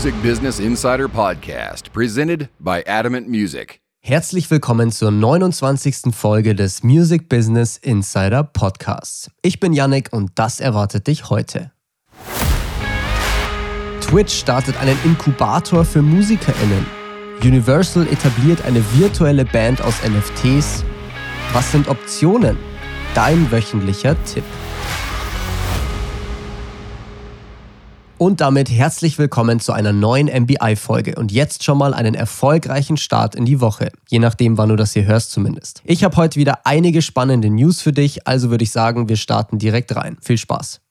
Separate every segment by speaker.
Speaker 1: Music Business Insider Podcast, presented by Adamant Music.
Speaker 2: Herzlich willkommen zur 29. Folge des Music Business Insider Podcasts. Ich bin Yannick und das erwartet dich heute. Twitch startet einen Inkubator für MusikerInnen. Universal etabliert eine virtuelle Band aus NFTs. Was sind Optionen? Dein wöchentlicher Tipp. Und damit herzlich willkommen zu einer neuen MBI-Folge und jetzt schon mal einen erfolgreichen Start in die Woche, je nachdem, wann du das hier hörst zumindest. Ich habe heute wieder einige spannende News für dich, also würde ich sagen, wir starten direkt rein. Viel Spaß.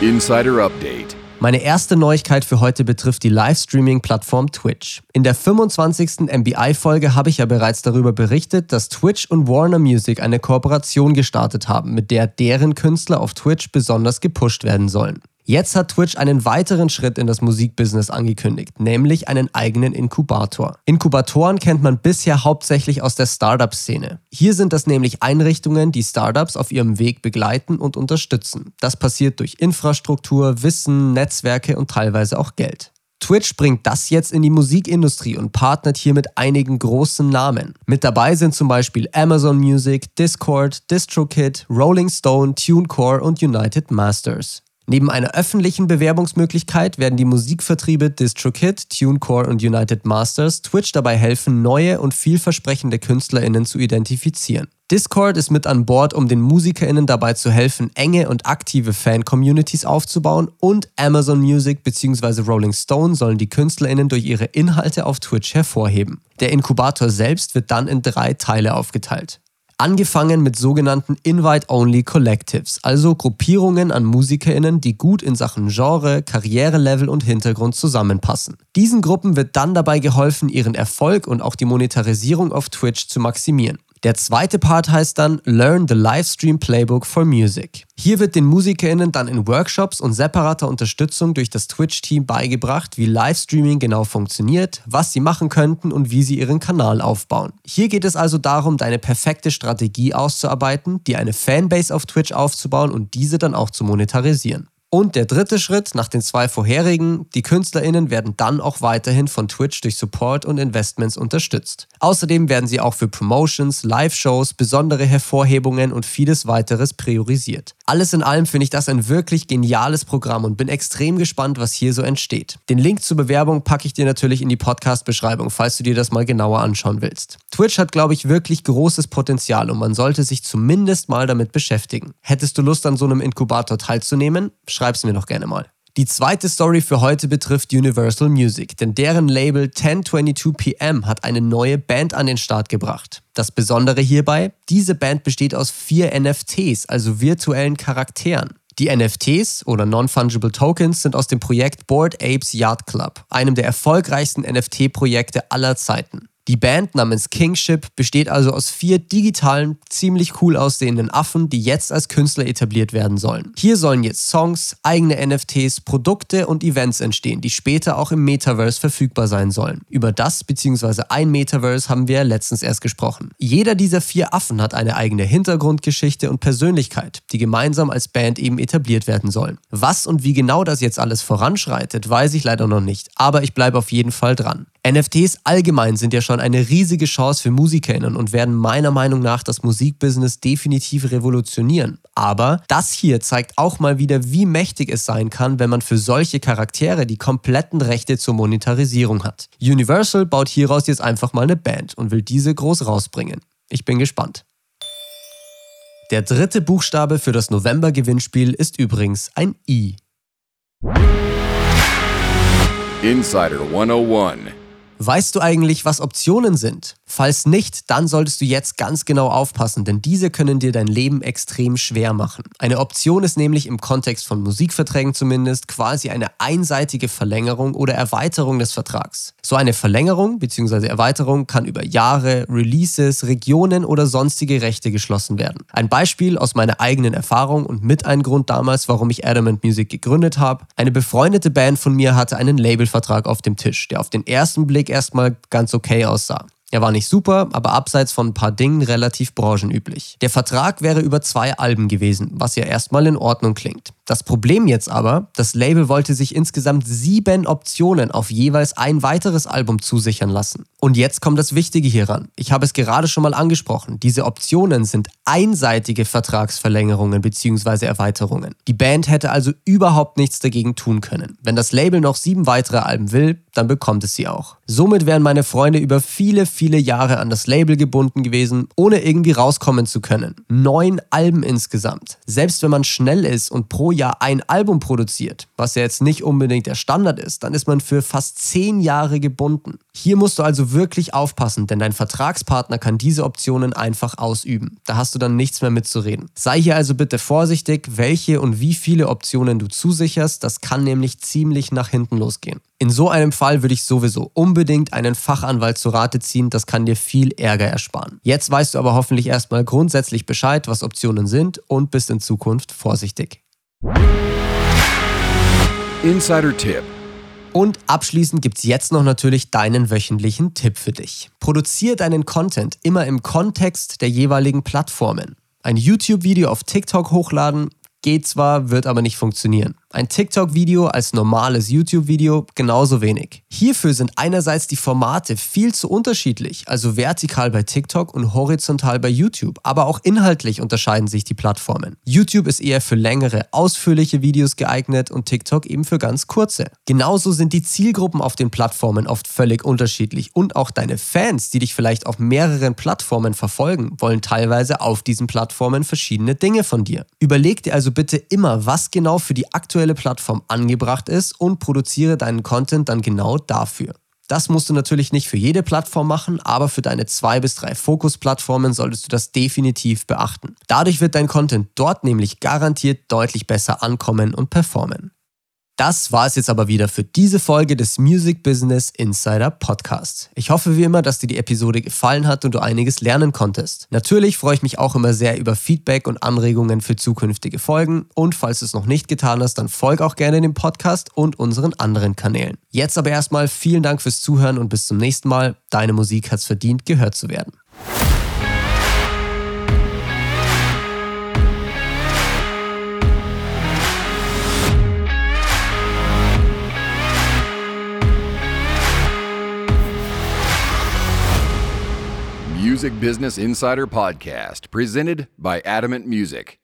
Speaker 1: Insider Update.
Speaker 2: Meine erste Neuigkeit für heute betrifft die Livestreaming-Plattform Twitch. In der 25. MBI-Folge habe ich ja bereits darüber berichtet, dass Twitch und Warner Music eine Kooperation gestartet haben, mit der deren Künstler auf Twitch besonders gepusht werden sollen. Jetzt hat Twitch einen weiteren Schritt in das Musikbusiness angekündigt, nämlich einen eigenen Inkubator. Inkubatoren kennt man bisher hauptsächlich aus der Startup-Szene. Hier sind das nämlich Einrichtungen, die Startups auf ihrem Weg begleiten und unterstützen. Das passiert durch Infrastruktur, Wissen, Netzwerke und teilweise auch Geld. Twitch bringt das jetzt in die Musikindustrie und partnert hier mit einigen großen Namen. Mit dabei sind zum Beispiel Amazon Music, Discord, DistroKid, Rolling Stone, TuneCore und United Masters. Neben einer öffentlichen Bewerbungsmöglichkeit werden die Musikvertriebe DistroKid, TuneCore und United Masters Twitch dabei helfen, neue und vielversprechende KünstlerInnen zu identifizieren. Discord ist mit an Bord, um den MusikerInnen dabei zu helfen, enge und aktive Fan-Communities aufzubauen und Amazon Music bzw. Rolling Stone sollen die KünstlerInnen durch ihre Inhalte auf Twitch hervorheben. Der Inkubator selbst wird dann in drei Teile aufgeteilt. Angefangen mit sogenannten Invite-Only Collectives, also Gruppierungen an MusikerInnen, die gut in Sachen Genre, Karrierelevel und Hintergrund zusammenpassen. Diesen Gruppen wird dann dabei geholfen, ihren Erfolg und auch die Monetarisierung auf Twitch zu maximieren. Der zweite Part heißt dann Learn the Livestream Playbook for Music. Hier wird den MusikerInnen dann in Workshops und separater Unterstützung durch das Twitch-Team beigebracht, wie Livestreaming genau funktioniert, was sie machen könnten und wie sie ihren Kanal aufbauen. Hier geht es also darum, deine perfekte Strategie auszuarbeiten, dir eine Fanbase auf Twitch aufzubauen und diese dann auch zu monetarisieren. Und der dritte Schritt nach den zwei vorherigen, die KünstlerInnen werden dann auch weiterhin von Twitch durch Support und Investments unterstützt. Außerdem werden sie auch für Promotions, Live-Shows, besondere Hervorhebungen und vieles weiteres priorisiert. Alles in allem finde ich das ein wirklich geniales Programm und bin extrem gespannt, was hier so entsteht. Den Link zur Bewerbung packe ich dir natürlich in die Podcast-Beschreibung, falls du dir das mal genauer anschauen willst. Twitch hat, glaube ich, wirklich großes Potenzial und man sollte sich zumindest mal damit beschäftigen. Hättest du Lust, an so einem Inkubator teilzunehmen? Schreib's mir doch gerne mal. Die zweite Story für heute betrifft Universal Music, denn deren Label 1022pm hat eine neue Band an den Start gebracht. Das Besondere hierbei, diese Band besteht aus vier NFTs, also virtuellen Charakteren. Die NFTs oder Non-Fungible Tokens sind aus dem Projekt Board Apes Yacht Club, einem der erfolgreichsten NFT-Projekte aller Zeiten. Die Band namens Kingship besteht also aus vier digitalen, ziemlich cool aussehenden Affen, die jetzt als Künstler etabliert werden sollen. Hier sollen jetzt Songs, eigene NFTs, Produkte und Events entstehen, die später auch im Metaverse verfügbar sein sollen. Über das bzw. ein Metaverse haben wir letztens erst gesprochen. Jeder dieser vier Affen hat eine eigene Hintergrundgeschichte und Persönlichkeit, die gemeinsam als Band eben etabliert werden sollen. Was und wie genau das jetzt alles voranschreitet, weiß ich leider noch nicht, aber ich bleibe auf jeden Fall dran. NFTs allgemein sind ja schon eine riesige Chance für MusikerInnen und werden meiner Meinung nach das Musikbusiness definitiv revolutionieren. Aber das hier zeigt auch mal wieder, wie mächtig es sein kann, wenn man für solche Charaktere die kompletten Rechte zur Monetarisierung hat. Universal baut hieraus jetzt einfach mal eine Band und will diese groß rausbringen. Ich bin gespannt. Der dritte Buchstabe für das November-Gewinnspiel ist übrigens ein I.
Speaker 1: Insider 101.
Speaker 2: Weißt du eigentlich, was Optionen sind? Falls nicht, dann solltest du jetzt ganz genau aufpassen, denn diese können dir dein Leben extrem schwer machen. Eine Option ist nämlich im Kontext von Musikverträgen zumindest quasi eine einseitige Verlängerung oder Erweiterung des Vertrags. So eine Verlängerung bzw. Erweiterung kann über Jahre, Releases, Regionen oder sonstige Rechte geschlossen werden. Ein Beispiel aus meiner eigenen Erfahrung und mit ein Grund damals, warum ich Adamant Music gegründet habe. Eine befreundete Band von mir hatte einen Labelvertrag auf dem Tisch, der auf den ersten Blick erstmal ganz okay aussah. Er war nicht super, aber abseits von ein paar Dingen relativ branchenüblich. Der Vertrag wäre über zwei Alben gewesen, was ja erstmal in Ordnung klingt. Das Problem jetzt aber, das Label wollte sich insgesamt sieben Optionen auf jeweils ein weiteres Album zusichern lassen. Und jetzt kommt das Wichtige hieran. Ich habe es gerade schon mal angesprochen. Diese Optionen sind einseitige Vertragsverlängerungen bzw. Erweiterungen. Die Band hätte also überhaupt nichts dagegen tun können. Wenn das Label noch sieben weitere Alben will, dann bekommt es sie auch. Somit wären meine Freunde über viele, viele Jahre an das Label gebunden gewesen, ohne irgendwie rauskommen zu können. Neun Alben insgesamt. Selbst wenn man schnell ist und pro Jahr ein Album produziert, was ja jetzt nicht unbedingt der Standard ist, dann ist man für fast zehn Jahre gebunden. Hier musst du also wirklich aufpassen, denn dein Vertragspartner kann diese Optionen einfach ausüben. Da hast du dann nichts mehr mitzureden. Sei hier also bitte vorsichtig, welche und wie viele Optionen du zusicherst, das kann nämlich ziemlich nach hinten losgehen. In so einem Fall würde ich sowieso unbedingt einen Fachanwalt zu Rate ziehen, das kann dir viel Ärger ersparen. Jetzt weißt du aber hoffentlich erstmal grundsätzlich Bescheid, was Optionen sind und bist in Zukunft vorsichtig.
Speaker 1: Insider-Tipp.
Speaker 2: Und abschließend gibt es jetzt noch natürlich deinen wöchentlichen Tipp für dich. Produziere deinen Content immer im Kontext der jeweiligen Plattformen. Ein YouTube-Video auf TikTok hochladen geht zwar, wird aber nicht funktionieren. Ein TikTok-Video als normales YouTube-Video genauso wenig. Hierfür sind einerseits die Formate viel zu unterschiedlich, also vertikal bei TikTok und horizontal bei YouTube, aber auch inhaltlich unterscheiden sich die Plattformen. YouTube ist eher für längere, ausführliche Videos geeignet und TikTok eben für ganz kurze. Genauso sind die Zielgruppen auf den Plattformen oft völlig unterschiedlich und auch deine Fans, die dich vielleicht auf mehreren Plattformen verfolgen, wollen teilweise auf diesen Plattformen verschiedene Dinge von dir. Überleg dir also bitte immer, was genau für die aktuelle aktuelle Plattform angebracht ist und produziere deinen Content dann genau dafür. Das musst du natürlich nicht für jede Plattform machen, aber für deine zwei bis drei Fokus-Plattformen solltest du das definitiv beachten. Dadurch wird dein Content dort nämlich garantiert deutlich besser ankommen und performen. Das war es jetzt aber wieder für diese Folge des Music Business Insider Podcasts. Ich hoffe wie immer, dass dir die Episode gefallen hat und du einiges lernen konntest. Natürlich freue ich mich auch immer sehr über Feedback und Anregungen für zukünftige Folgen und falls du es noch nicht getan hast, dann folg auch gerne dem Podcast und unseren anderen Kanälen. Jetzt aber erstmal vielen Dank fürs Zuhören und bis zum nächsten Mal. Deine Musik hat's verdient, gehört zu werden.
Speaker 1: Music Business Insider Podcast, presented by Adamant Music.